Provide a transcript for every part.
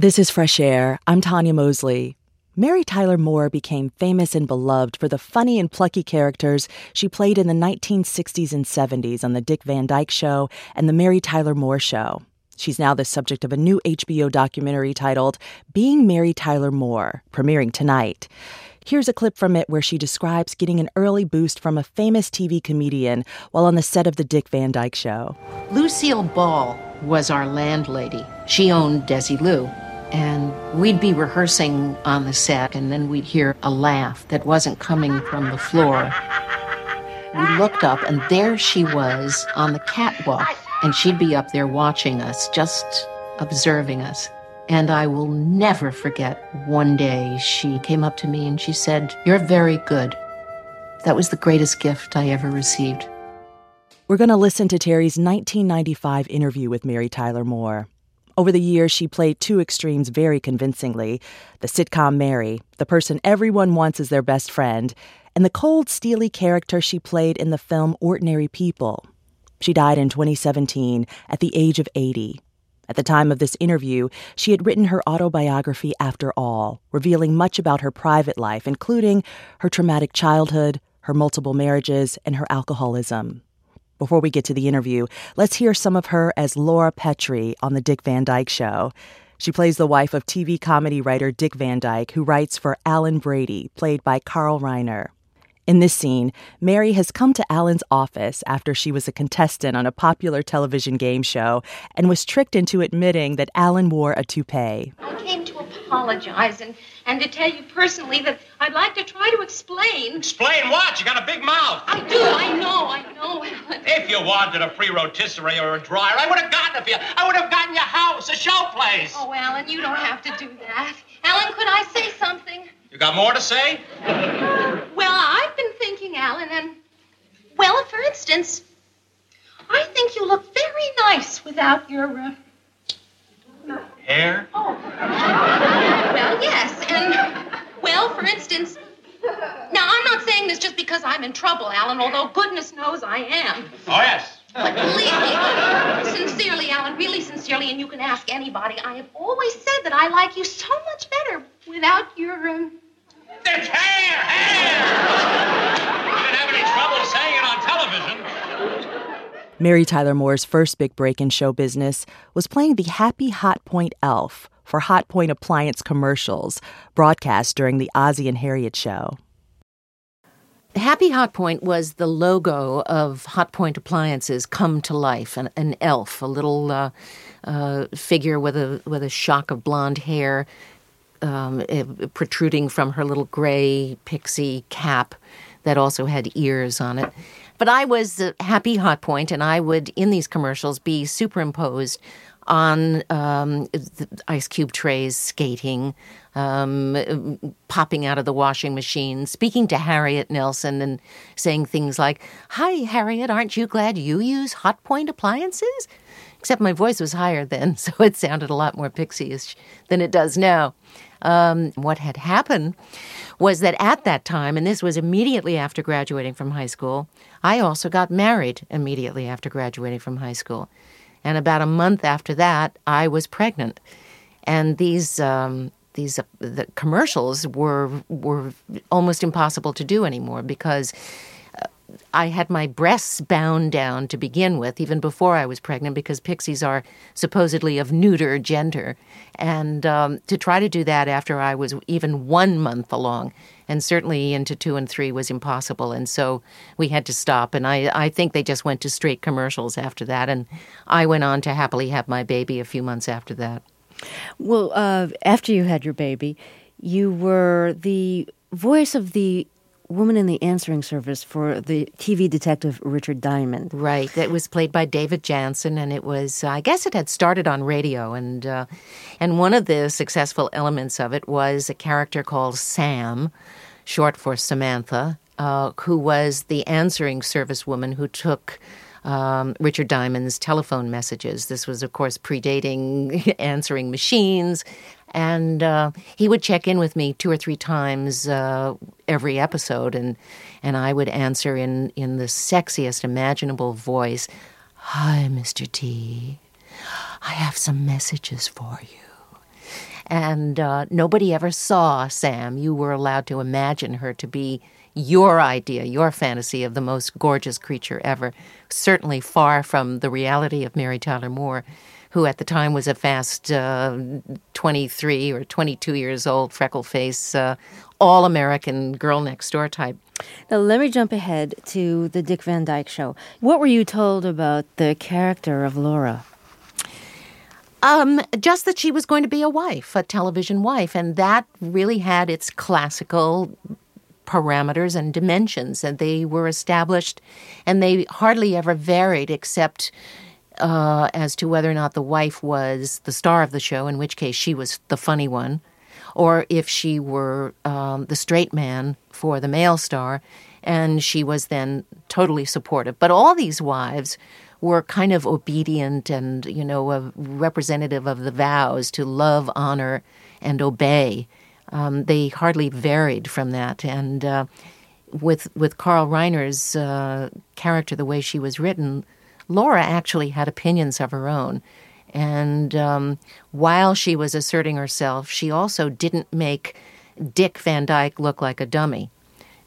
This is Fresh Air. I'm Tanya Mosley. Mary Tyler Moore became famous and beloved for the funny and plucky characters she played in the 1960s and 70s on The Dick Van Dyke Show and The Mary Tyler Moore Show. She's now the subject of a new HBO documentary titled Being Mary Tyler Moore, premiering tonight. Here's a clip from it where she describes getting an early boost from a famous TV comedian while on the set of The Dick Van Dyke Show. Lucille Ball was our landlady. She owned Desilu. And we'd be rehearsing on the set, and then we'd hear a laugh that wasn't coming from the floor. We looked up, and there she was on the catwalk, and she'd be up there watching us, just observing us. And I will never forget one day she came up to me and she said, You're very good. That was the greatest gift I ever received. We're going to listen to Terry's 1995 interview with Mary Tyler Moore. Over the years, she played two extremes very convincingly the sitcom Mary, the person everyone wants as their best friend, and the cold, steely character she played in the film Ordinary People. She died in 2017 at the age of 80. At the time of this interview, she had written her autobiography After All, revealing much about her private life, including her traumatic childhood, her multiple marriages, and her alcoholism. Before we get to the interview, let's hear some of her as Laura Petrie on The Dick Van Dyke Show. She plays the wife of TV comedy writer Dick Van Dyke, who writes for Alan Brady, played by Carl Reiner. In this scene, Mary has come to Alan's office after she was a contestant on a popular television game show and was tricked into admitting that Alan wore a toupee. I came to apologize and, and to tell you personally that I'd like to try to explain. Explain what? You got a big mouth. I do, I know, I know, Alan. If you wanted a free rotisserie or a dryer, I would have gotten it for you. I would have gotten your house, a show place. Oh, Alan, you don't have to do that. Alan, could I say something? You got more to say? Well, I've been thinking, Alan, and, well, for instance, I think you look very nice without your, uh, Hair? Oh. Well, yes, and, well, for instance, now, I'm not saying this just because I'm in trouble, Alan, although goodness knows I am. Oh, yes. But believe me, sincerely, Alan, really sincerely, and you can ask anybody, I have always said that I like you so much better without your, um... It's hair! Hair! You didn't have any trouble saying it on television. Mary Tyler Moore's first big break in show business was playing the happy Hotpoint elf for Hotpoint appliance commercials broadcast during the Ozzie and Harriet show. Happy Hotpoint was the logo of Hot Point appliances come to life. An, an elf, a little uh, uh, figure with a with a shock of blonde hair um, eh, protruding from her little gray pixie cap that also had ears on it. But I was uh, Happy Hotpoint, and I would in these commercials be superimposed on um, ice cube trays, skating, um, popping out of the washing machine, speaking to Harriet Nelson and saying things like, Hi, Harriet, aren't you glad you use Hotpoint appliances? Except my voice was higher then, so it sounded a lot more pixie-ish than it does now. Um, what had happened was that at that time, and this was immediately after graduating from high school, I also got married immediately after graduating from high school. And about a month after that, I was pregnant. And these um, these uh, the commercials were were almost impossible to do anymore because I had my breasts bound down to begin with, even before I was pregnant, because pixies are supposedly of neuter gender. And um, to try to do that after I was even one month along, and certainly into two and three, was impossible. And so we had to stop. And I, I think they just went to straight commercials after that. And I went on to happily have my baby a few months after that. Well, uh, after you had your baby, you were the voice of the woman in the answering service for the TV detective Richard Diamond. Right. That was played by David Janssen, and it was, I guess it had started on radio. And, uh, and one of the successful elements of it was a character called Sam, short for Samantha, uh, who was the answering service woman who took um, Richard Diamond's telephone messages. This was, of course, predating answering machines. And uh, he would check in with me two or three times uh, every episode, and, and I would answer in, in the sexiest imaginable voice Hi, Mr. T. I have some messages for you. And uh, nobody ever saw Sam. You were allowed to imagine her to be your idea, your fantasy of the most gorgeous creature ever. Certainly far from the reality of Mary Tyler Moore, who at the time was a fast uh, 23 or 22 years old, freckle face, uh, all American girl next door type. Now, let me jump ahead to the Dick Van Dyke show. What were you told about the character of Laura? Um, just that she was going to be a wife, a television wife, and that really had its classical parameters and dimensions, and they were established, and they hardly ever varied except uh, as to whether or not the wife was the star of the show, in which case she was the funny one, or if she were um, the straight man for the male star, and she was then totally supportive. But all these wives were kind of obedient and, you know, a representative of the vows to love, honor, and obey. Um, they hardly varied from that. And uh, with with Carl Reiner's uh, character, the way she was written, Laura actually had opinions of her own. And um, while she was asserting herself, she also didn't make Dick Van Dyke look like a dummy.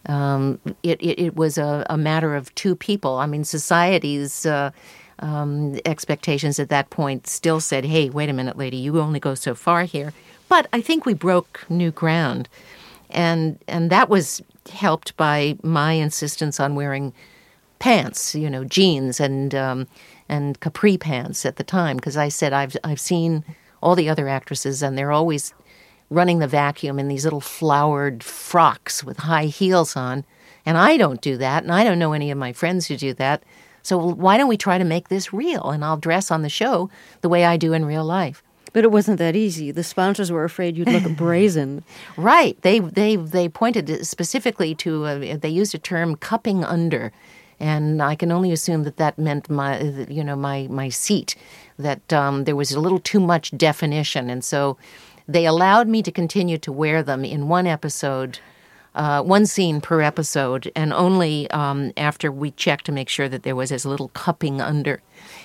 Um, it, it, it, was a, a, matter of two people. I mean, society's uh, um, expectations at that point still said, hey, wait a minute, lady, you only go so far here. But I think we broke new ground. And, and that was helped by my insistence on wearing pants, you know, jeans and, um, and capri pants at the time, because I said, I've, I've seen all the other actresses, and they're always running the vacuum in these little flowered frocks with high heels on. And I don't do that, and I don't know any of my friends who do that. So why don't we try to make this real? And I'll dress on the show the way I do in real life. But it wasn't that easy. The sponsors were afraid you'd look brazen. Right. They they they pointed specifically to a, they used a term cupping under, and I can only assume that that meant my you know my my seat that um, there was a little too much definition, and so they allowed me to continue to wear them in one episode, uh, one scene per episode, and only um, after we checked to make sure that there was as little cupping under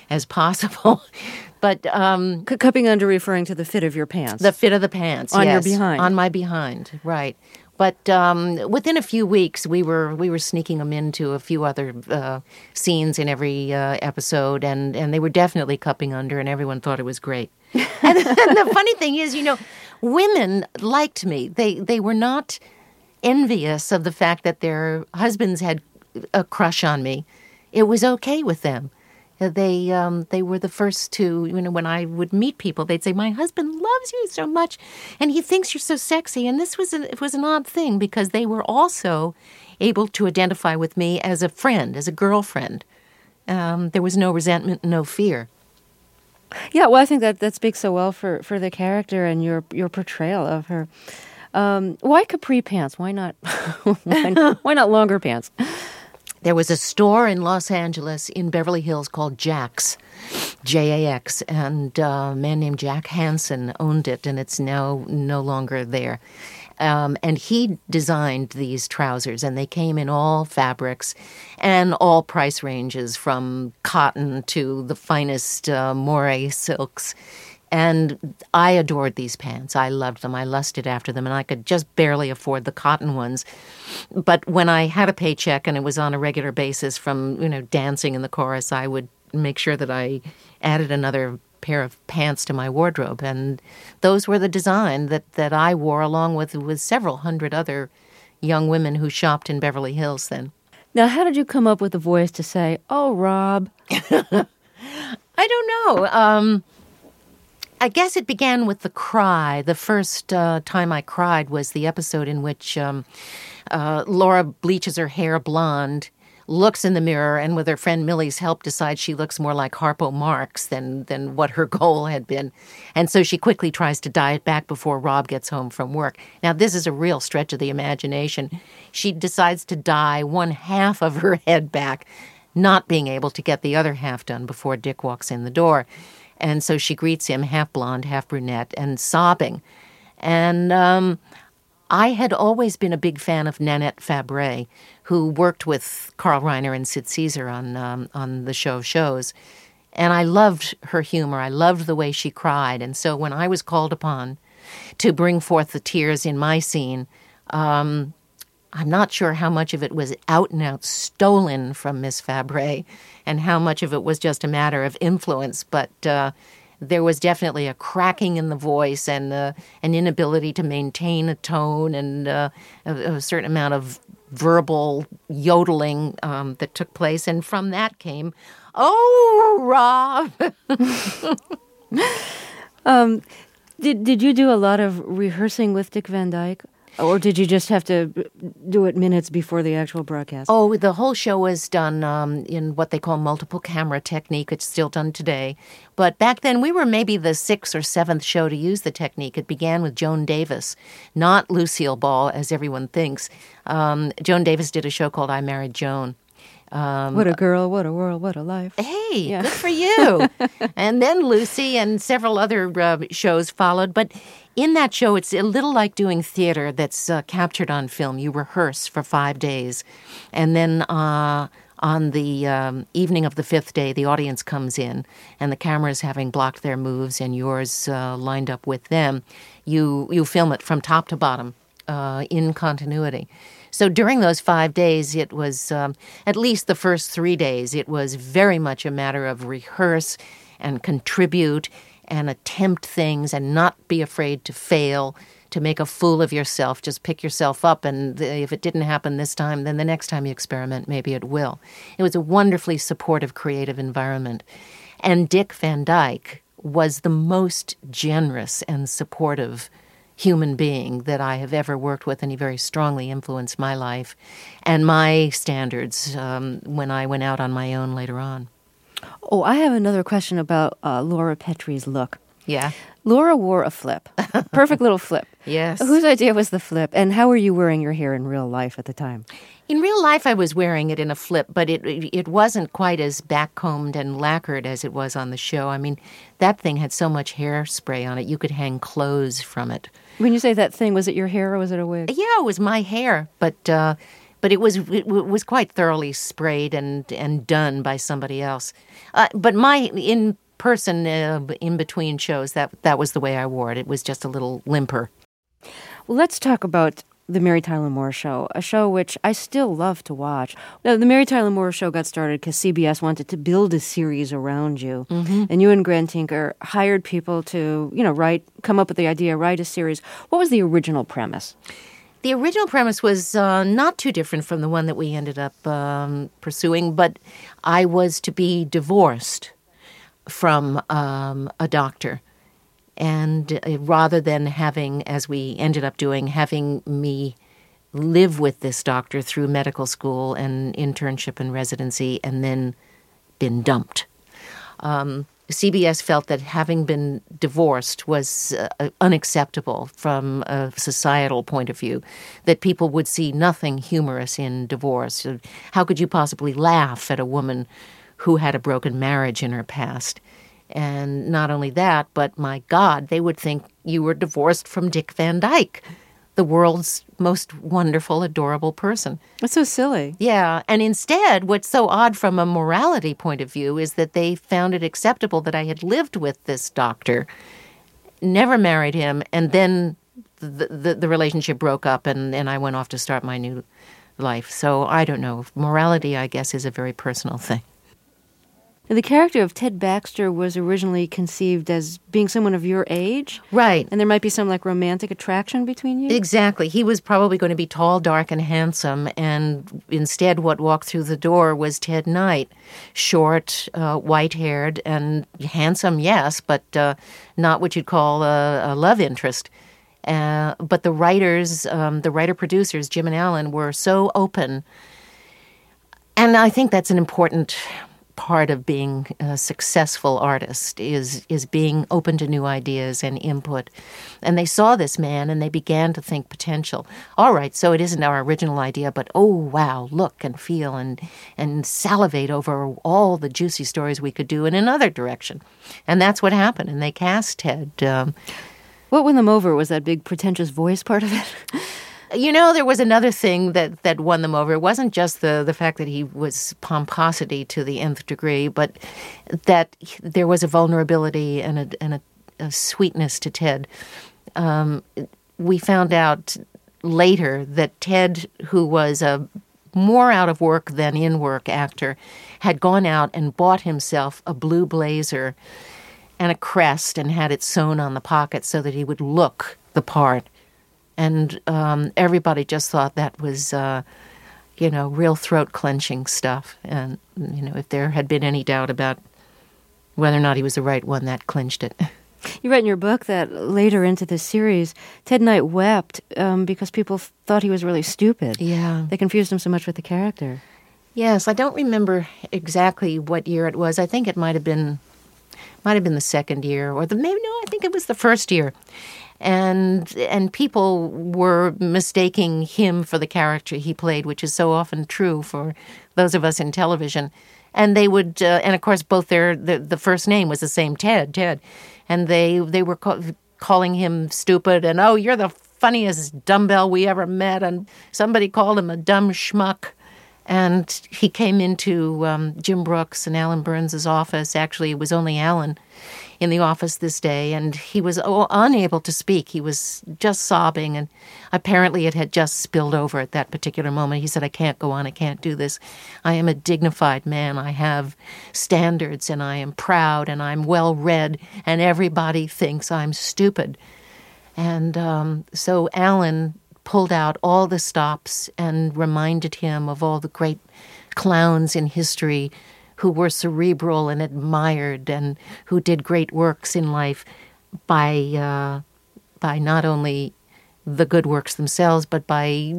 as possible. but um, cupping under referring to the fit of your pants. The fit of the pants on yes, your behind. On my behind, right. But um, within a few weeks, we were we were sneaking them into a few other uh, scenes in every uh, episode, and, and they were definitely cupping under, and everyone thought it was great. and, and the funny thing is, you know, women liked me. They they were not envious of the fact that their husbands had a crush on me. It was okay with them. They um, they were the first to you know when I would meet people they'd say my husband loves you so much and he thinks you're so sexy and this was an, it was an odd thing because they were also able to identify with me as a friend as a girlfriend. Um, there was no resentment, no fear. Yeah, well, I think that that speaks so well for, for the character and your your portrayal of her. Um, why capri pants? Why not? why, why not longer pants? There was a store in Los Angeles in Beverly Hills called Jax, J A X, and uh, a man named Jack Hanson owned it, and it's now no longer there. Um, and he designed these trousers, and they came in all fabrics and all price ranges from cotton to the finest uh, moire silks. And I adored these pants. I loved them. I lusted after them, and I could just barely afford the cotton ones. But when I had a paycheck and it was on a regular basis from, you know, dancing in the chorus, I would make sure that I added another pair of pants to my wardrobe. And those were the design that, that I wore along with, with several hundred other young women who shopped in Beverly Hills then. Now, how did you come up with the voice to say, Oh, Rob? I don't know. Um, I guess it began with the cry. The first uh, time I cried was the episode in which um, uh, Laura bleaches her hair blonde, looks in the mirror, and with her friend Millie's help, decides she looks more like Harpo Marx than than what her goal had been, and so she quickly tries to dye it back before Rob gets home from work. Now this is a real stretch of the imagination. She decides to dye one half of her head back, not being able to get the other half done before Dick walks in the door. And so she greets him, half blonde, half brunette, and sobbing. And um, I had always been a big fan of Nanette Fabray, who worked with Carl Reiner and Sid Caesar on um, on the show shows. And I loved her humor. I loved the way she cried. And so when I was called upon to bring forth the tears in my scene. Um, I'm not sure how much of it was out and out stolen from Miss Fabray and how much of it was just a matter of influence, but uh, there was definitely a cracking in the voice and uh, an inability to maintain a tone and uh, a, a, certain amount of verbal yodeling um, that took place. And from that came, Oh, Rob. um, did, did you do a lot of rehearsing with Dick Van Dyke? Or did you just have to do it minutes before the actual broadcast? Oh, the whole show was done um, in what they call multiple camera technique. It's still done today. But back then, we were maybe the sixth or seventh show to use the technique. It began with Joan Davis, not Lucille Ball, as everyone thinks. Um, Joan Davis did a show called I Married Joan. Um, what a girl, what a world, what a life. Hey, yeah. good for you. and then Lucy and several other uh, shows followed. But in that show, it's a little like doing theater that's uh, captured on film. You rehearse for five days. And then uh, on the um, evening of the fifth day, the audience comes in, and the cameras having blocked their moves and yours uh, lined up with them, you, you film it from top to bottom uh, in continuity. So during those five days, it was um, at least the first three days, it was very much a matter of rehearse and contribute and attempt things and not be afraid to fail, to make a fool of yourself. Just pick yourself up, and if it didn't happen this time, then the next time you experiment, maybe it will. It was a wonderfully supportive, creative environment. And Dick Van Dyke was the most generous and supportive human being that I have ever worked with, and he very strongly influenced my life and my standards um, when I went out on my own later on. Oh, I have another question about uh, Laura Petrie's look. Yeah. Laura wore a flip. Perfect little flip. yes. Whose idea was the flip? And how were you wearing your hair in real life at the time? In real life, I was wearing it in a flip, but it it wasn't quite as backcombed and lacquered as it was on the show. I mean, that thing had so much hairspray on it; you could hang clothes from it. When you say that thing, was it your hair or was it a wig? Yeah, it was my hair, but uh, but it was it was quite thoroughly sprayed and and done by somebody else. Uh, but my in person uh, in between shows that that was the way I wore it. It was just a little limper. Well, let's talk about the Mary Tyler Moore Show, a show which I still love to watch. Now, the Mary Tyler Moore Show got started because CBS wanted to build a series around you, mm-hmm. and you and Grant Tinker hired people to, you know, write, come up with the idea, write a series. What was the original premise? The original premise was uh, not too different from the one that we ended up um, pursuing, but I was to be divorced from um, a doctor and uh, rather than having, as we ended up doing, having me live with this doctor through medical school and internship and residency and then been dumped. Um, CBS felt that having been divorced was uh, unacceptable from a societal point of view, that people would see nothing humorous in divorce. How could you possibly laugh at a woman who had a broken marriage in her past? And not only that, but my God, they would think you were divorced from Dick Van Dyke, the world's most wonderful, adorable person. That's so silly. Yeah. And instead, what's so odd from a morality point of view is that they found it acceptable that I had lived with this doctor, never married him, and then the, the, the relationship broke up and, and I went off to start my new life. So I don't know. Morality, I guess, is a very personal thing. The character of Ted Baxter was originally conceived as being someone of your age. Right. And there might be some like romantic attraction between you. Exactly. He was probably going to be tall, dark, and handsome. And instead, what walked through the door was Ted Knight. Short, uh, white haired, and handsome, yes, but uh, not what you'd call a, a love interest. Uh, but the writers, um, the writer producers, Jim and Alan, were so open. And I think that's an important part of being a successful artist is is being open to new ideas and input. And they saw this man and they began to think potential. All right, so it isn't our original idea, but oh wow, look and feel and and salivate over all the juicy stories we could do in another direction. And that's what happened. And they cast Ted. Um, what won them over was that big pretentious voice part of it. You know, there was another thing that, that won them over. It wasn't just the, the fact that he was pomposity to the nth degree, but that there was a vulnerability and a, and a, a sweetness to Ted um, we found out later that Ted, who was a more out of work than in work actor, had gone out and bought himself a blue blazer and a crest and had it sewn on the pocket so that he would look the part. And um, everybody just thought that was, uh, you know, real throat clenching stuff. And, you know, if there had been any doubt about whether or not he was the right one, that clinched it. You write in your book that later into the series, Ted Knight wept um, because people thought he was really stupid. Yeah. They confused him so much with the character. Yes, I don't remember exactly what year it was. I think it might have been might have been the second year or the maybe no, I think it was the first year. And and people were mistaking him for the character he played, which is so often true for those of us in television. And they would, uh, and of course, both their the, the first name was the same, Ted, Ted, and they they were ca- calling him stupid and oh, you're the funniest dumbbell we ever met, and somebody called him a dumb schmuck. And he came into um, Jim Brooks and Alan Burns' office. Actually, it was only Alan in the office this day, and he was unable to speak. He was just sobbing, and apparently it had just spilled over at that particular moment. He said, I can't go on. I can't do this. I am a dignified man. I have standards, and I am proud, and I'm well read, and everybody thinks I'm stupid. And um, so Alan pulled out all the stops and reminded him of all the great clowns in history who were cerebral and admired and who did great works in life by uh, by not only the good works themselves, but by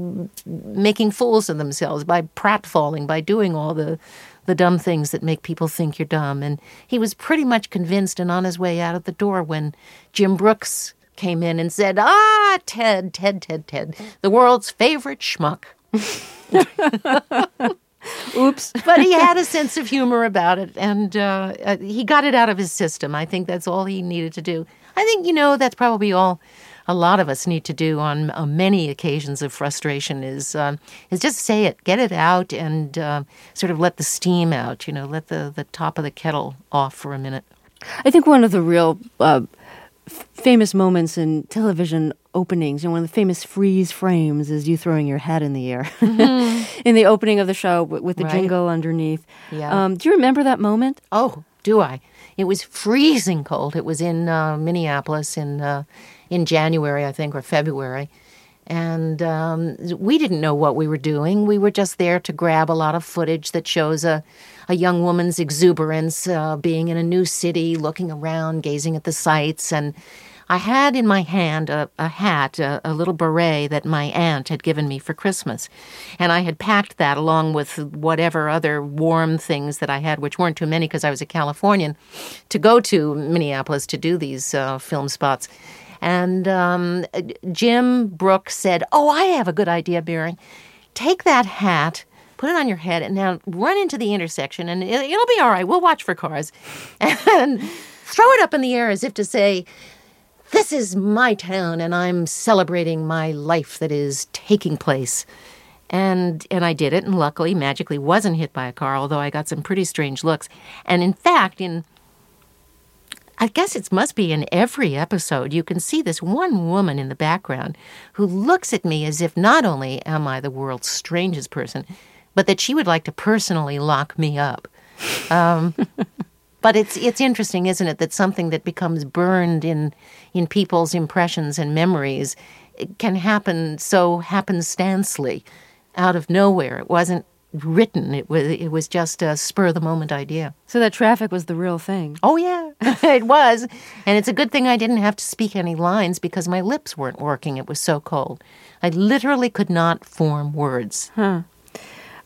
making fools of themselves, by pratfalling, by doing all the the dumb things that make people think you're dumb. And he was pretty much convinced and on his way out of the door when Jim Brooks came in and said, Ah, Ted, Ted, Ted, Ted, the world's favorite schmuck. Oops. but he had a sense of humor about it, and uh, uh, he got it out of his system. I think that's all he needed to do. I think, you know, that's probably all a lot of us need to do on uh, many occasions of frustration is um, is just say it, get it out, and uh, sort of let the steam out. You know, let the the top of the kettle off for a minute. I think one of the real uh, f- famous moments in television openings, and one of the famous freeze frames is you throwing your hat in the air in the opening of the show w- with the Right. jingle underneath. Yeah. Um, do you remember that moment? Oh, do I? It was freezing cold. It was in uh, Minneapolis in uh, in January, I think, or February, and um, we didn't know what we were doing. We were just there to grab a lot of footage that shows a a young woman's exuberance, uh, being in a new city, looking around, gazing at the sights, and. I had in my hand a, a hat, a, a little beret that my aunt had given me for Christmas. And I had packed that along with whatever other warm things that I had, which weren't too many because I was a Californian, to go to Minneapolis to do these uh, film spots. And um, Jim Brooks said, Oh, I have a good idea, Beering. Take that hat. Put it on your head and now run into the intersection, and it'll be all right. We'll watch for cars. And throw it up in the air as if to say, this is my town and I'm celebrating my life that is taking place. And and I did it and luckily magically wasn't hit by a car, although I got some pretty strange looks. And in fact, in I guess it must be in every episode, you can see this one woman in the background who looks at me as if not only am I the world's strangest person, but that she would like to personally lock me up. Um, but it's it's interesting, isn't it, that something that becomes burned in in people's impressions and memories can happen so happenstancely, out of nowhere. It wasn't written. It was it was just a spur of the moment idea. So that traffic was the real thing. Oh yeah, it was, and it's a good thing I didn't have to speak any lines because my lips weren't working. It was so cold. I literally could not form words.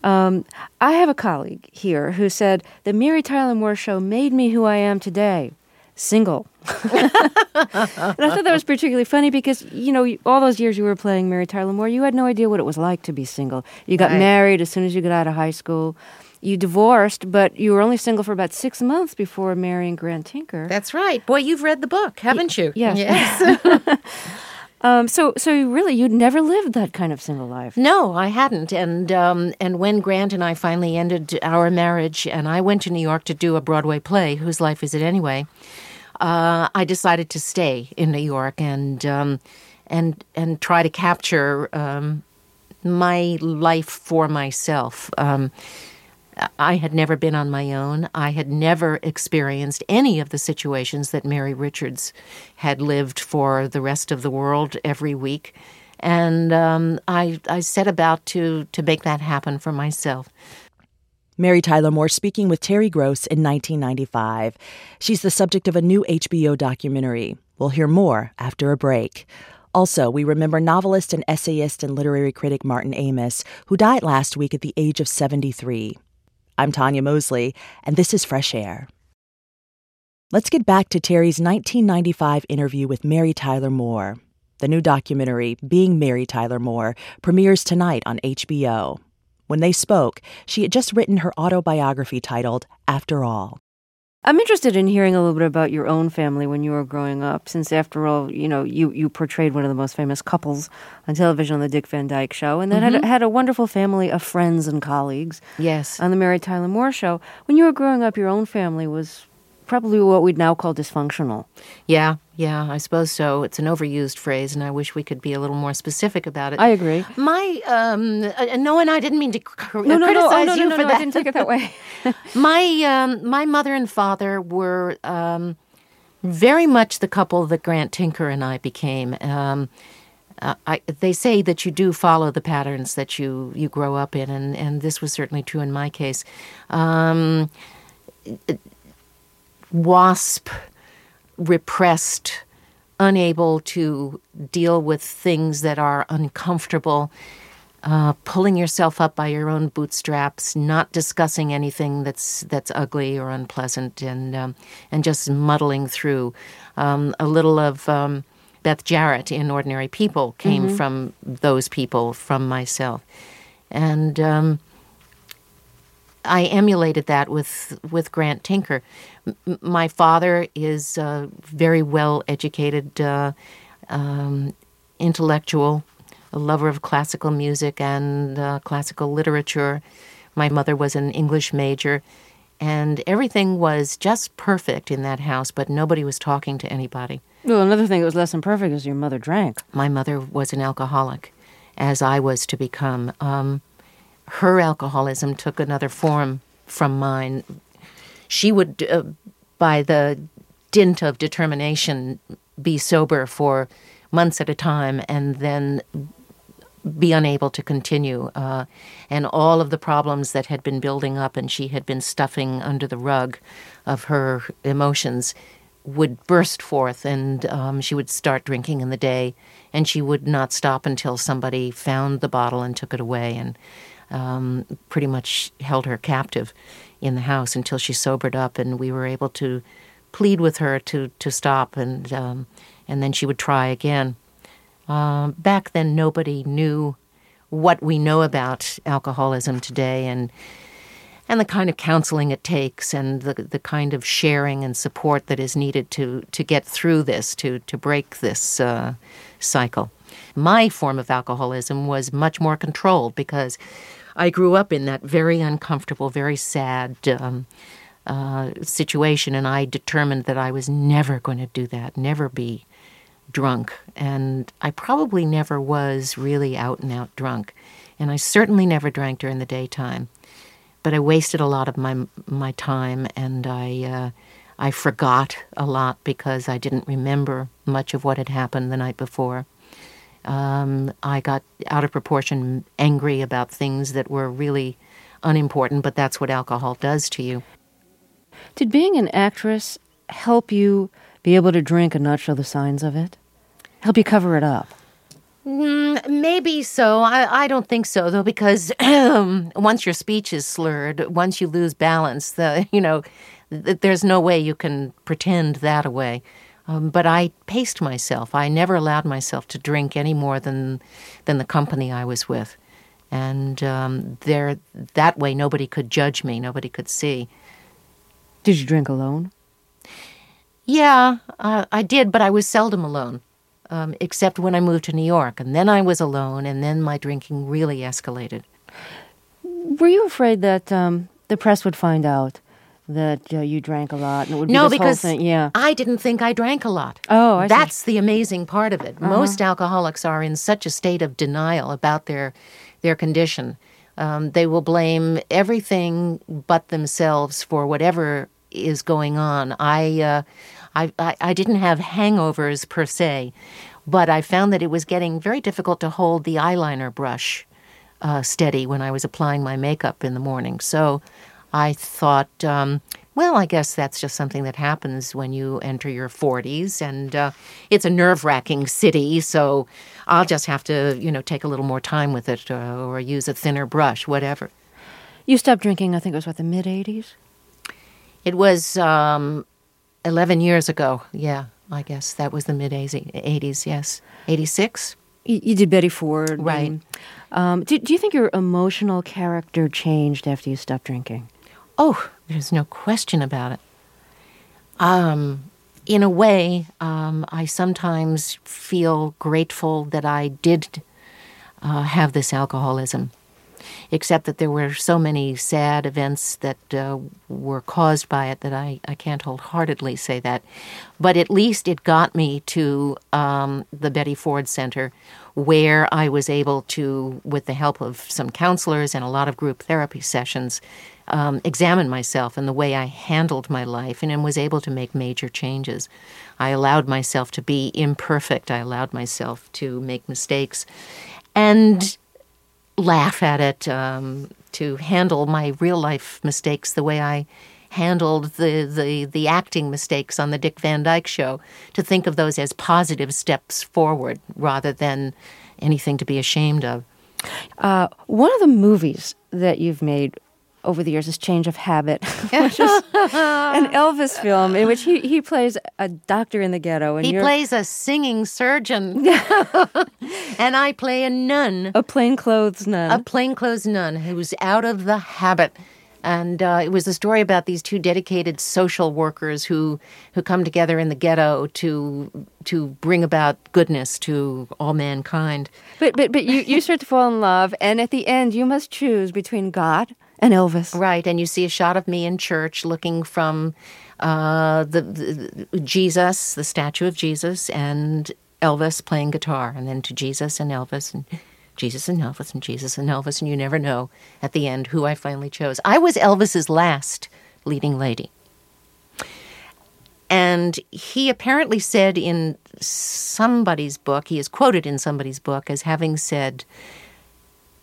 Um, I have a colleague here who said the Mary Tyler Moore show made me who I am today, single. and I thought that was particularly funny because you know all those years you were playing Mary Tyler Moore, you had no idea what it was like to be single. You got Right. married as soon as you got out of high school. You divorced, but you were only single for about six months before marrying Grant Tinker. That's right. Boy, you've read the book, haven't you? yes. Yes. Um, so, so really, you'd never lived that kind of single life. No, I hadn't. And um, and when Grant and I finally ended our marriage, and I went to New York to do a Broadway play, whose life is it anyway? uh, I decided to stay in New York and um, and and try to capture um, my life for myself. I had never been on my own. I had never experienced any of the situations that Mary Richards had lived for the rest of the world every week. And um, I, I set about to, to make that happen for myself. Mary Tyler Moore speaking with Terry Gross in 1995. She's the subject of a new HBO documentary. We'll hear more after a break. Also, we remember novelist and essayist and literary critic Martin Amis, who died last week at the age of 73. I'm Tanya Mosley, and this is Fresh Air. Let's get back to Terry's 1995 interview with Mary Tyler Moore. The new documentary, Being Mary Tyler Moore, premieres tonight on HBO. When they spoke, she had just written her autobiography titled After All. I'm interested in hearing a little bit about your own family when you were growing up, since after all, you know, you, you portrayed one of the most famous couples on television on the Dick Van Dyke Show, and then mm-hmm. had, had a wonderful family of friends and colleagues. Yes. On the Mary Tyler Moore Show. When you were growing up, your own family was probably what we'd now call dysfunctional. Yeah, yeah, I suppose so. It's an overused phrase, and I wish we could be a little more specific about it. I agree. My, um, uh, no, and I didn't mean to cr- no, no, criticize no, oh, no, you no, for no, that. I didn't take it that way. my, um, my mother and father were um, very much the couple that Grant Tinker and I became. Um, uh, I, they say that you do follow the patterns that you, you grow up in, and, and this was certainly true in my case. Um, wasp, repressed, unable to deal with things that are uncomfortable, uh, pulling yourself up by your own bootstraps, not discussing anything that's that's ugly or unpleasant, and um, and just muddling through. Um, a little of um, Beth Jarrett in Ordinary People came mm-hmm. from those people, from myself, and um, I emulated that with with Grant Tinker. M- my father is a very well educated uh, um, intellectual, a lover of classical music and uh, classical literature. My mother was an English major, and everything was just perfect in that house. But nobody was talking to anybody. Well, another thing that was less than perfect is your mother drank. My mother was an alcoholic, as I was to become. Um, her alcoholism took another form from mine. She would, uh, by the dint of determination, be sober for months at a time and then be unable to continue. Uh, and all of the problems that had been building up and she had been stuffing under the rug of her emotions would burst forth and um, she would start drinking in the day and she would not stop until somebody found the bottle and took it away and um, pretty much held her captive in the house until she sobered up, and we were able to plead with her to to stop, and um, and then she would try again. Uh, back then, nobody knew what we know about alcoholism today, and and the kind of counseling it takes, and the the kind of sharing and support that is needed to to get through this, to to break this uh, cycle. My form of alcoholism was much more controlled because I grew up in that very uncomfortable, very sad um, uh, situation, and I determined that I was never going to do that, never be drunk. And I probably never was really out and out drunk. And I certainly never drank during the daytime. But I wasted a lot of my my time, and I uh, I forgot a lot because I didn't remember much of what had happened the night before. Um, I got out of proportion angry about things that were really unimportant, but that's what alcohol does to you. Did being an actress help you be able to drink and not show the signs of it? Help you cover it up? Mm, maybe so. I, I don't think so though, because once your speech is slurred, once you lose balance, the you know, th- there's no way you can pretend that away. Um, but I paced myself. I never allowed myself to drink any more than than the company I was with, and um, there that way nobody could judge me. Nobody could see. Did you drink alone? Yeah, uh, I did, but I was seldom alone, um, except when I moved to New York, and then I was alone, and then my drinking really escalated. Were you afraid that um, the press would find out that uh, you drank a lot, and it would be No, because. Yeah. I didn't think I drank a lot. Oh, I see. Uh-huh. that's the amazing part of it. Most alcoholics are in such a state of denial about their their condition. Um, they will blame everything but themselves for whatever is going on. I, uh, I, I, I didn't have hangovers per se, but I found that it was getting very difficult to hold the eyeliner brush uh, steady when I was applying my makeup in the morning. So I thought, um, well, I guess that's just something that happens when you enter your 40s, and uh, it's a nerve wracking city, so I'll just have to, you know, take a little more time with it uh, or use a thinner brush, whatever. You stopped drinking, I think it was what, the mid 80s? It was um, 11 years ago. Yeah, I guess that was the mid 80s, yes. 86? You, did Betty Ford. Right. and, um, do, do you think your emotional character changed after you stopped drinking? Oh, there's no question about it. Um, in a way, um, I sometimes feel grateful that I did uh, have this alcoholism, except that there were so many sad events that uh, were caused by it that I, I can't wholeheartedly say that. But at least it got me to um, the Betty Ford Center, where I was able to, with the help of some counselors and a lot of group therapy sessions, um, examine myself and the way I handled my life and, and was able to make major changes. I allowed myself to be imperfect. I allowed myself to make mistakes and laugh at it, um, to handle my real life mistakes the way I handled the, the, the acting mistakes on the Dick Van Dyke show, to think of those as positive steps forward rather than anything to be ashamed of. Uh, one of the movies that you've made over the years is Change of Habit, which is an Elvis film in which he, he plays a doctor in the ghetto. And He plays a singing surgeon, and I play a nun. a plainclothes nun. a plainclothes nun who's out of the habit. And uh, it was a story about these two dedicated social workers who who come together in the ghetto to to bring about goodness to all mankind. but but, but you, you start to fall in love, and at the end, you must choose between God and Elvis. Right, and you see a shot of me in church looking from uh, the, the Jesus, the statue of Jesus, and Elvis playing guitar, and then to Jesus and Elvis, and Jesus and Elvis, and Jesus and Elvis, and you never know at the end who I finally chose. I was Elvis's last leading lady. And he apparently said in somebody's book, he is quoted in somebody's book as having said,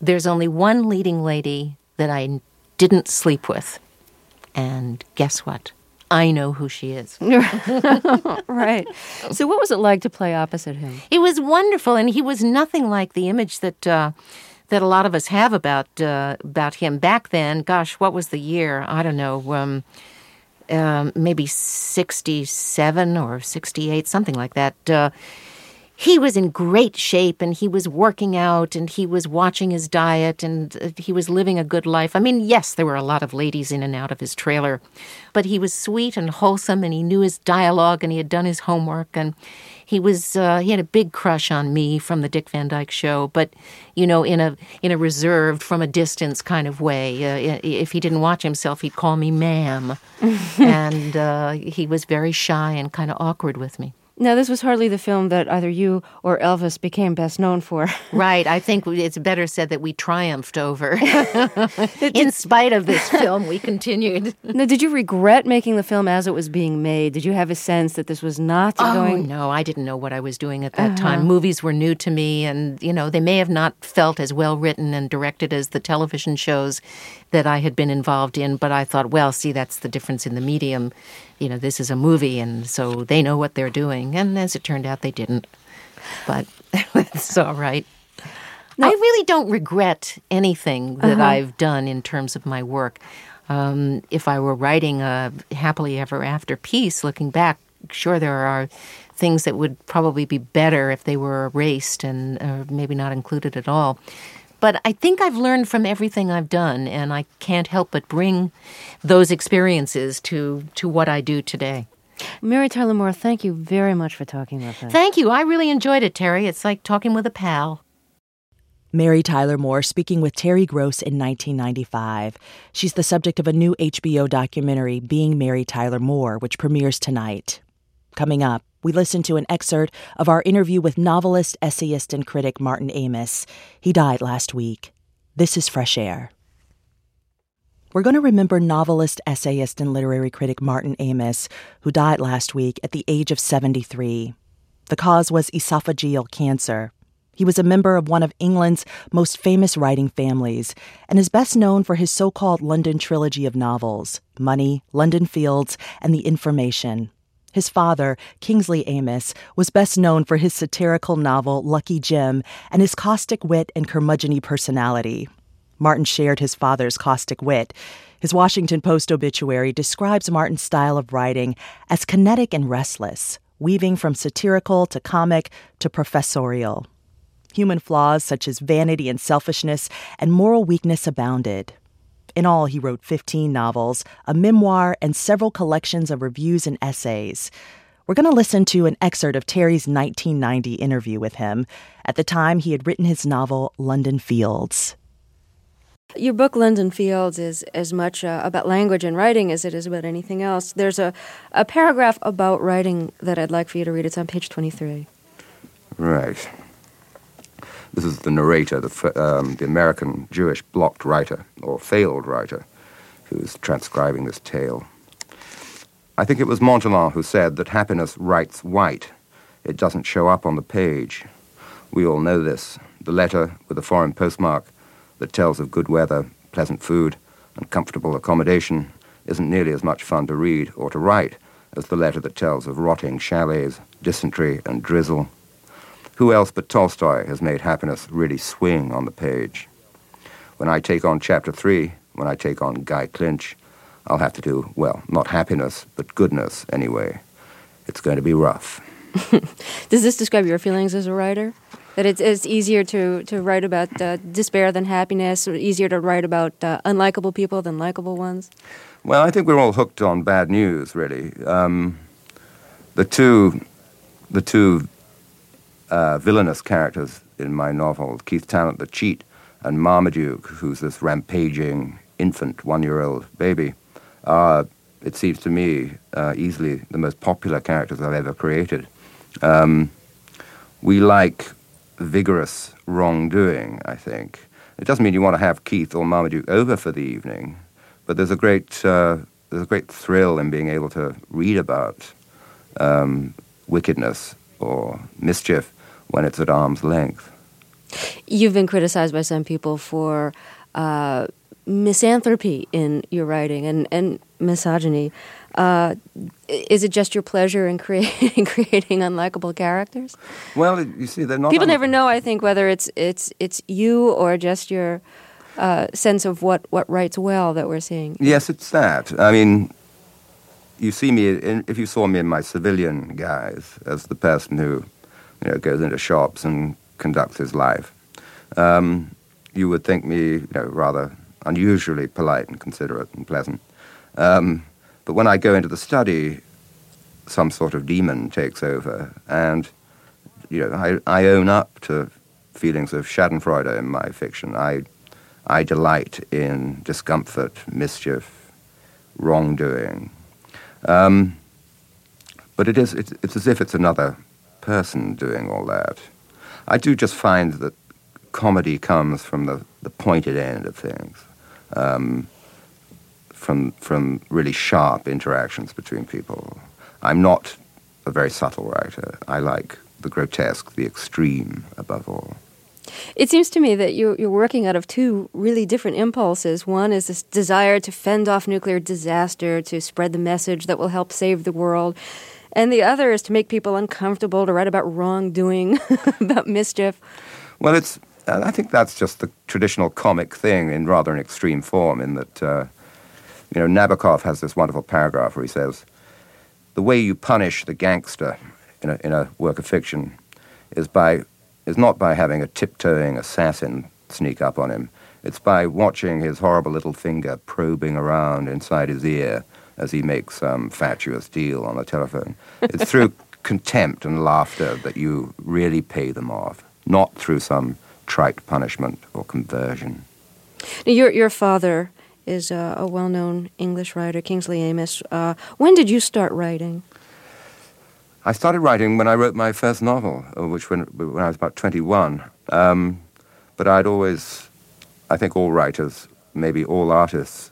There's only one leading lady that I didn't sleep with. And guess what? I know who she is. right. So, what was it like to play opposite him? It was wonderful, and he was nothing like the image that uh, that a lot of us have about uh, about him back then. Gosh, what was the year? I don't know. Um, um, maybe sixty-seven or sixty-eight, something like that. Uh, he was in great shape and he was working out and he was watching his diet and uh, he was living a good life. I mean, yes, there were a lot of ladies in and out of his trailer, but he was sweet and wholesome and he knew his dialogue and he had done his homework and he was uh, he had a big crush on me from the Dick Van Dyke show, but you know, in a in a reserved from a distance kind of way. Uh, if he didn't watch himself, he'd call me ma'am, and uh, he was very shy and kind of awkward with me. Now, this was hardly the film that either you or Elvis became best known for. Right. I think it's better said that we triumphed over. In spite of this film, we continued. now, did you regret making the film as it was being made? Did you have a sense that this was not Oh, going? no, I didn't know what I was doing at that time. Uh-huh. Movies were new to me, and, you know, they may have not felt as well written and directed as the television shows that I had been involved in, but I thought, well, see, that's the difference in the medium. You know, this is a movie, and so they know what they're doing. And as it turned out, they didn't. But it's all right. I really don't regret anything that I've done in terms of my work. Um, if I were writing a happily ever after piece, looking back, sure there are things that would probably be better if they were erased and uh, maybe not included at all. But I think I've learned from everything I've done, and I can't help but bring those experiences to to what I do today. Mary Tyler Moore, thank you very much for talking with us. Thank you. I really enjoyed it, Terry. It's like talking with a pal. Mary Tyler Moore speaking with Terry Gross in 1995. She's the subject of a new HBO documentary, Being Mary Tyler Moore, which premieres tonight. Coming up, we listen to an excerpt of our interview with novelist, essayist, and critic Martin Amis. He died last week. This is Fresh Air. We're going to remember novelist, essayist, and literary critic Martin Amis, who died last week at the age of 73. The cause was esophageal cancer. He was a member of one of England's most famous writing families and is best known for his so called London trilogy of novels Money, London Fields, and The Information. His father, Kingsley Amis, was best known for his satirical novel Lucky Jim and his caustic wit and curmudgeony personality. Martin shared his father's caustic wit. His Washington Post obituary describes Martin's style of writing as kinetic and restless, weaving from satirical to comic to professorial. Human flaws such as vanity and selfishness and moral weakness abounded. In all, he wrote 15 novels, a memoir, and several collections of reviews and essays. We're going to listen to an excerpt of Terry's 1990 interview with him. At the time, he had written his novel, London Fields. Your book, London Fields, is as much uh, about language and writing as it is about anything else. There's a, a paragraph about writing that I'd like for you to read. It's on page 23. Right. This is the narrator, the, um, the American Jewish blocked writer, or failed writer, who's transcribing this tale. I think it was Montherlant who said that happiness writes white. It doesn't show up on the page. We all know this. The letter with a foreign postmark that tells of good weather, pleasant food, and comfortable accommodation isn't nearly as much fun to read or to write as the letter that tells of rotting chalets, dysentery, and drizzle. Who else but Tolstoy has made happiness really swing on the page? When I take on chapter three, when I take on Guy Clinch, I'll have to do, well, not happiness, but goodness anyway. It's going to be rough. Does this describe your feelings as a writer? That it's, it's easier to, to write about uh, despair than happiness, or easier to write about uh, unlikable people than likable ones? Well, I think we're all hooked on bad news, really. Um, the two, the two uh, villainous characters in my novel Keith Talent, the cheat, and Marmaduke, who's this rampaging infant, one year old baby, are, it seems to me, uh, easily the most popular characters I've ever created. Um, we like vigorous wrongdoing, I think. It doesn't mean you want to have Keith or Marmaduke over for the evening, but there's a great, uh, there's a great thrill in being able to read about um, wickedness or mischief when it's at arm's length. You've been criticized by some people for uh, misanthropy in your writing and, and misogyny. Uh, is it just your pleasure in creating creating unlikable characters? Well, you see, they're not. People never know. I think whether it's it's it's you or just your uh, sense of what what writes well that we're seeing. Yes, it's that. I mean, you see me in, if you saw me in my civilian guise as the person who you know, goes into shops and conducts his life. Um, you would think me you know, rather unusually polite and considerate and pleasant. Um, but when I go into the study, some sort of demon takes over, and you know, I, I own up to feelings of Schadenfreude in my fiction. I, I delight in discomfort, mischief, wrongdoing. Um, but it is, it's, it's as if it's another person doing all that. I do just find that comedy comes from the, the pointed end of things, um, from, from really sharp interactions between people. I'm not a very subtle writer. I like the grotesque, the extreme above all. It seems to me that you're, you're working out of two really different impulses. One is this desire to fend off nuclear disaster, to spread the message that will help save the world and the other is to make people uncomfortable, to write about wrongdoing, about mischief. Well, it's. I think that's just the traditional comic thing in rather an extreme form. In that, uh, you know, Nabokov has this wonderful paragraph where he says, "The way you punish the gangster in a, in a work of fiction is by is not by having a tiptoeing assassin sneak up on him. It's by watching his horrible little finger probing around inside his ear." as he makes some fatuous deal on the telephone. It's through contempt and laughter that you really pay them off, not through some trite punishment or conversion. Now, your your father is a, a well-known English writer, Kingsley Amis. Uh, when did you start writing? I started writing when I wrote my first novel, uh, which when, when I was about 21. Um, but I'd always, I think all writers, maybe all artists,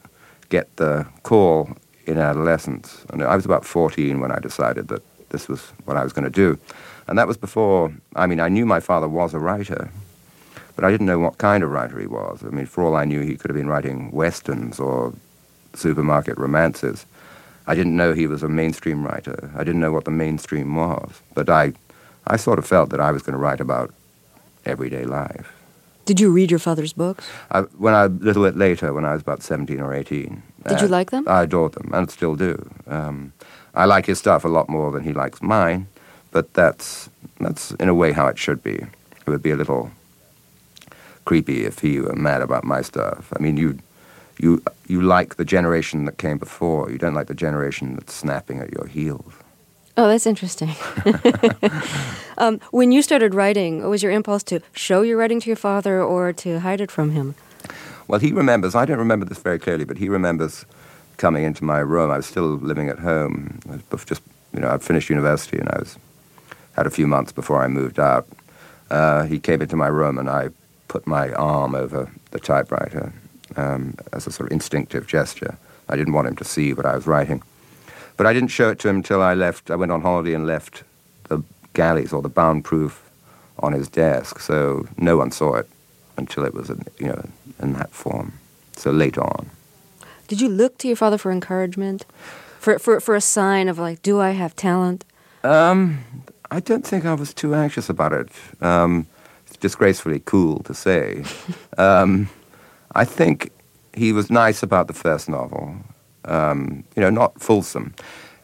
get the call in adolescence. And I was about 14 when I decided that this was what I was going to do. And that was before, I mean, I knew my father was a writer, but I didn't know what kind of writer he was. I mean, for all I knew, he could have been writing westerns or supermarket romances. I didn't know he was a mainstream writer. I didn't know what the mainstream was. But I, I sort of felt that I was going to write about everyday life. Did you read your father's books? I, when I, a little bit later, when I was about 17 or 18. Did you like them? I adored them, and still do. Um, I like his stuff a lot more than he likes mine, but that's, that's in a way how it should be. It would be a little creepy if he were mad about my stuff. I mean, you, you, you like the generation that came before. You don't like the generation that's snapping at your heels. Oh, that's interesting. um, when you started writing, was your impulse to show your writing to your father or to hide it from him? Well, he remembers, I don't remember this very clearly, but he remembers coming into my room. I was still living at home. just, you know, I'd finished university and I was, had a few months before I moved out. Uh, he came into my room and I put my arm over the typewriter um, as a sort of instinctive gesture. I didn't want him to see what I was writing. But I didn't show it to him until I left. I went on holiday and left the galleys or the bound proof on his desk, so no one saw it until it was, in, you know, in that form. So late on. Did you look to your father for encouragement, for for for a sign of like, do I have talent? Um, I don't think I was too anxious about it. Um, disgracefully cool to say. um, I think he was nice about the first novel um, you know, not fulsome.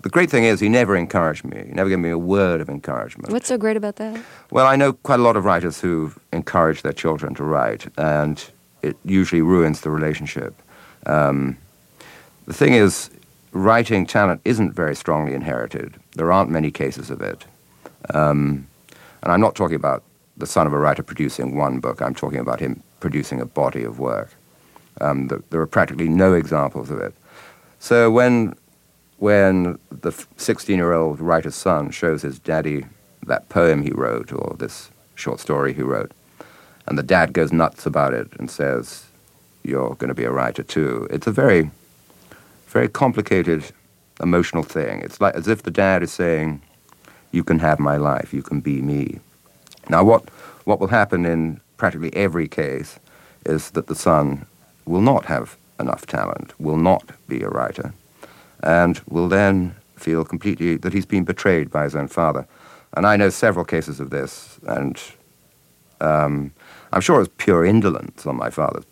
The great thing is, he never encouraged me. He never gave me a word of encouragement. What's so great about that? Well, I know quite a lot of writers who encourage their children to write, and it usually ruins the relationship. Um, the thing is, writing talent isn't very strongly inherited. There aren't many cases of it. Um, and I'm not talking about the son of a writer producing one book, I'm talking about him producing a body of work. Um, the, there are practically no examples of it. So when when the 16-year-old writer's son shows his daddy that poem he wrote or this short story he wrote, and the dad goes nuts about it and says, "You're going to be a writer too." It's a very very complicated emotional thing. It's like as if the dad is saying, "You can have my life. You can be me." Now, what what will happen in practically every case is that the son will not have enough talent, will not be a writer, and will then feel completely that he's been betrayed by his own father. And I know several cases of this, and um, I'm sure it was pure indolence on my father's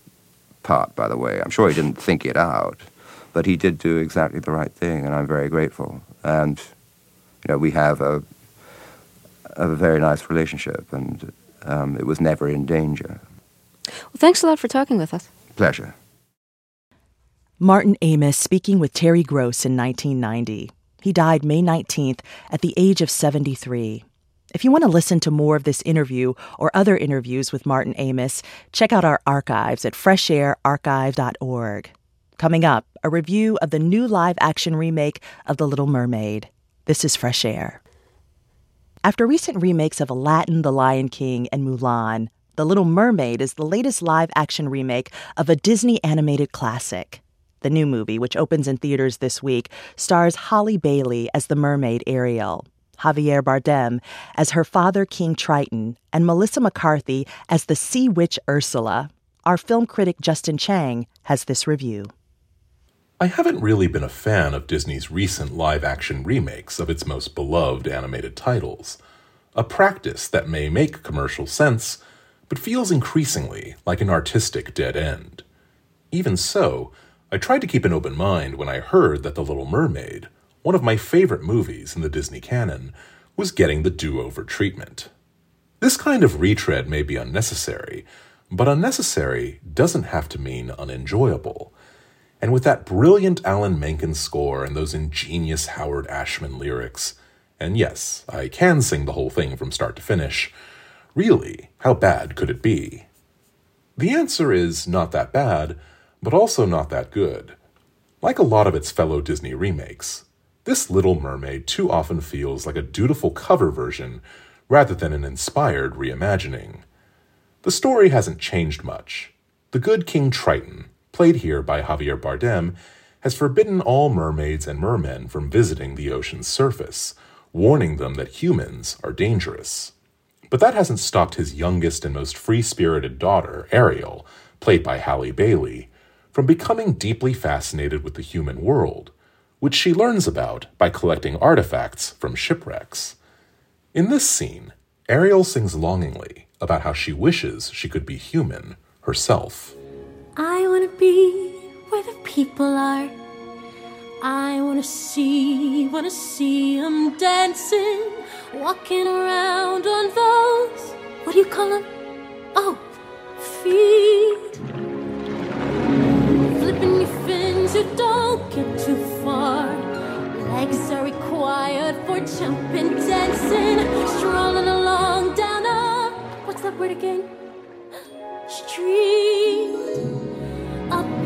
part, by the way. I'm sure he didn't think it out, but he did do exactly the right thing, and I'm very grateful. And, you know, we have a, a very nice relationship, and um, it was never in danger. Well, thanks a lot for talking with us. Pleasure. Martin Amis speaking with Terry Gross in 1990. He died May 19th at the age of 73. If you want to listen to more of this interview or other interviews with Martin Amis, check out our archives at freshairarchive.org. Coming up, a review of the new live action remake of The Little Mermaid. This is Fresh Air. After recent remakes of Aladdin, The Lion King, and Mulan, The Little Mermaid is the latest live action remake of a Disney animated classic. The new movie, which opens in theaters this week, stars Halle Bailey as the mermaid Ariel, Javier Bardem as her father King Triton, and Melissa McCarthy as the sea witch Ursula. Our film critic Justin Chang has this review. I haven't really been a fan of Disney's recent live action remakes of its most beloved animated titles. A practice that may make commercial sense, but feels increasingly like an artistic dead end. Even so, I tried to keep an open mind when I heard that The Little Mermaid, one of my favorite movies in the Disney canon, was getting the do over treatment. This kind of retread may be unnecessary, but unnecessary doesn't have to mean unenjoyable. And with that brilliant Alan Menken score and those ingenious Howard Ashman lyrics, and yes, I can sing the whole thing from start to finish, really, how bad could it be? The answer is not that bad, but also not that good. Like a lot of its fellow Disney remakes, this Little Mermaid too often feels like a dutiful cover version rather than an inspired reimagining. The story hasn't changed much. The good King Triton, played here by Javier Bardem, has forbidden all mermaids and mermen from visiting the ocean's surface, warning them that humans are dangerous. But that hasn't stopped his youngest and most free spirited daughter, Ariel, played by Halle Bailey, from becoming deeply fascinated with the human world, which she learns about by collecting artifacts from shipwrecks. In this scene, Ariel sings longingly about how she wishes she could be human herself. I want to be where the people are. I want to see, want to see them dancing, walking around on those, what do you call them? Oh, feet flipping your fins, you don't get too far. Legs are required for jumping, dancing, strolling along down a what's that word again? Street.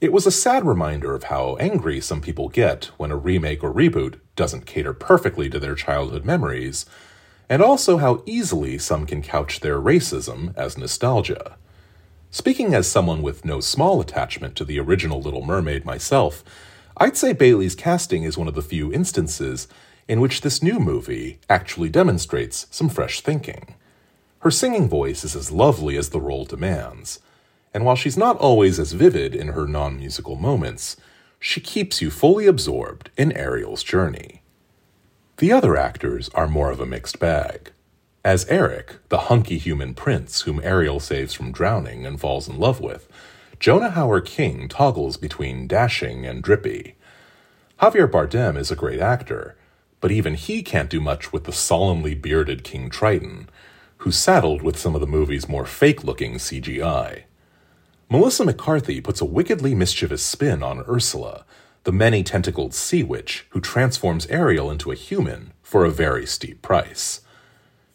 It was a sad reminder of how angry some people get when a remake or reboot doesn't cater perfectly to their childhood memories, and also how easily some can couch their racism as nostalgia. Speaking as someone with no small attachment to the original Little Mermaid myself, I'd say Bailey's casting is one of the few instances in which this new movie actually demonstrates some fresh thinking. Her singing voice is as lovely as the role demands, and while she's not always as vivid in her non musical moments, she keeps you fully absorbed in Ariel's journey. The other actors are more of a mixed bag. As Eric, the hunky human prince whom Ariel saves from drowning and falls in love with, Jonah Hauer King toggles between dashing and drippy. Javier Bardem is a great actor, but even he can't do much with the solemnly bearded King Triton, who's saddled with some of the movie's more fake looking CGI. Melissa McCarthy puts a wickedly mischievous spin on Ursula, the many tentacled sea witch who transforms Ariel into a human for a very steep price.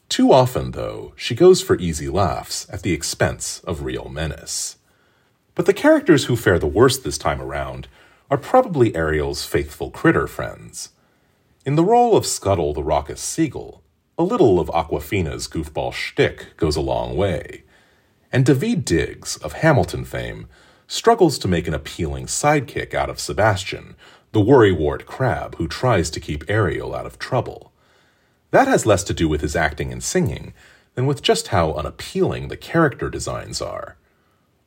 Too often, though, she goes for easy laughs at the expense of real menace. But the characters who fare the worst this time around are probably Ariel's faithful critter friends. In the role of Scuttle the raucous seagull, a little of Awkwafina's goofball shtick goes a long way and Daveed Diggs of Hamilton fame struggles to make an appealing sidekick out of Sebastian, the worrywart crab who tries to keep Ariel out of trouble. That has less to do with his acting and singing than with just how unappealing the character designs are.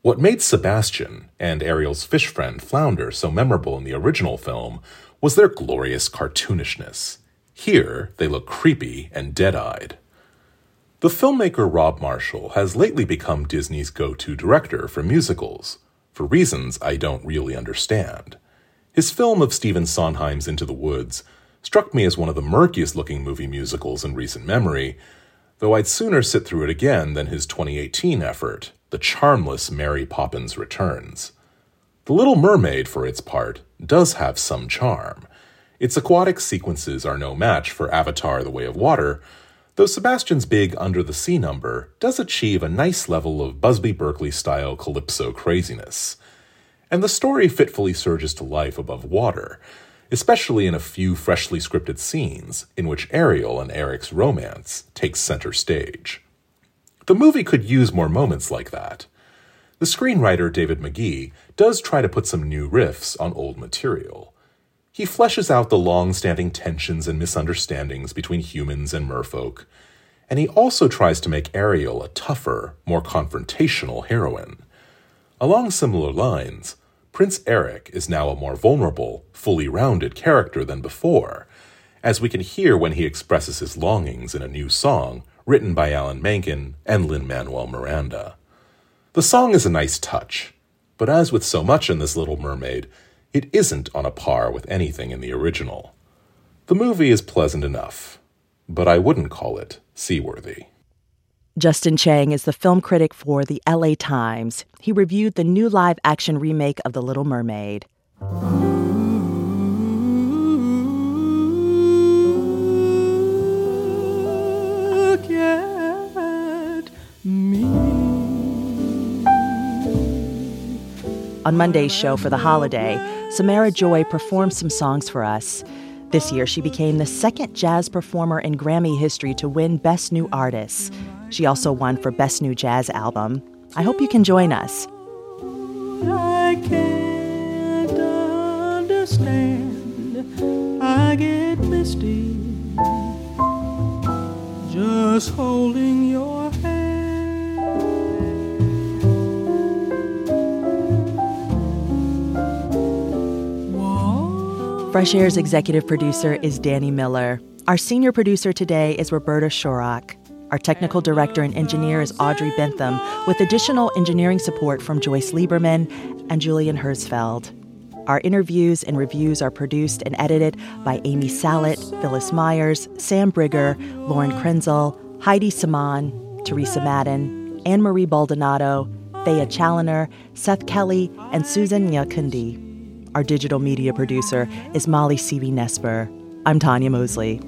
What made Sebastian and Ariel's fish friend Flounder so memorable in the original film was their glorious cartoonishness. Here, they look creepy and dead eyed. The filmmaker Rob Marshall has lately become Disney's go to director for musicals, for reasons I don't really understand. His film of Stephen Sondheim's Into the Woods struck me as one of the murkiest looking movie musicals in recent memory, though I'd sooner sit through it again than his 2018 effort, the charmless Mary Poppins Returns. The Little Mermaid, for its part, does have some charm. Its aquatic sequences are no match for Avatar The Way of Water, though Sebastian's big Under the Sea number does achieve a nice level of Busby Berkeley style calypso craziness. And the story fitfully surges to life above water, especially in a few freshly scripted scenes in which Ariel and Eric's romance takes center stage. The movie could use more moments like that. The screenwriter David Magee does try to put some new riffs on old material. He fleshes out the long standing tensions and misunderstandings between humans and merfolk, and he also tries to make Ariel a tougher, more confrontational heroine. Along similar lines, Prince Eric is now a more vulnerable, fully rounded character than before, as we can hear when he expresses his longings in a new song written by Alan Menken and Lin Manuel Miranda. The song is a nice touch, but as with so much in This Little Mermaid, it isn't on a par with anything in the original. The movie is pleasant enough, but I wouldn't call it seaworthy. Justin Chang is the film critic for the LA Times. He reviewed the new live action remake of The Little Mermaid. Look at me. On Monday's show for the holiday, Samara Joy performed some songs for us. This year, she became the second jazz performer in Grammy history to win Best New Artist. She also won for Best New Jazz Album. I hope you can join us. I can't understand. I get misty just holding your hand. Fresh Air's executive producer is Danny Miller. Our senior producer today is Roberta Shorrock. Our technical director and engineer is Audrey Bentham, with additional engineering support from Joyce Lieberman and Julian Herzfeld. Our interviews and reviews are produced and edited by Amy Salit, Phyllis Myers, Sam Briger, Lauren Krenzel, Heidi Saman, Teresa Madden, Ann Marie Baldonado, Thea Chaloner, Seth Kelly, and Susan Nyakundi. Our digital media producer is Molly Seavy Nesper. I'm Tanya Mosley.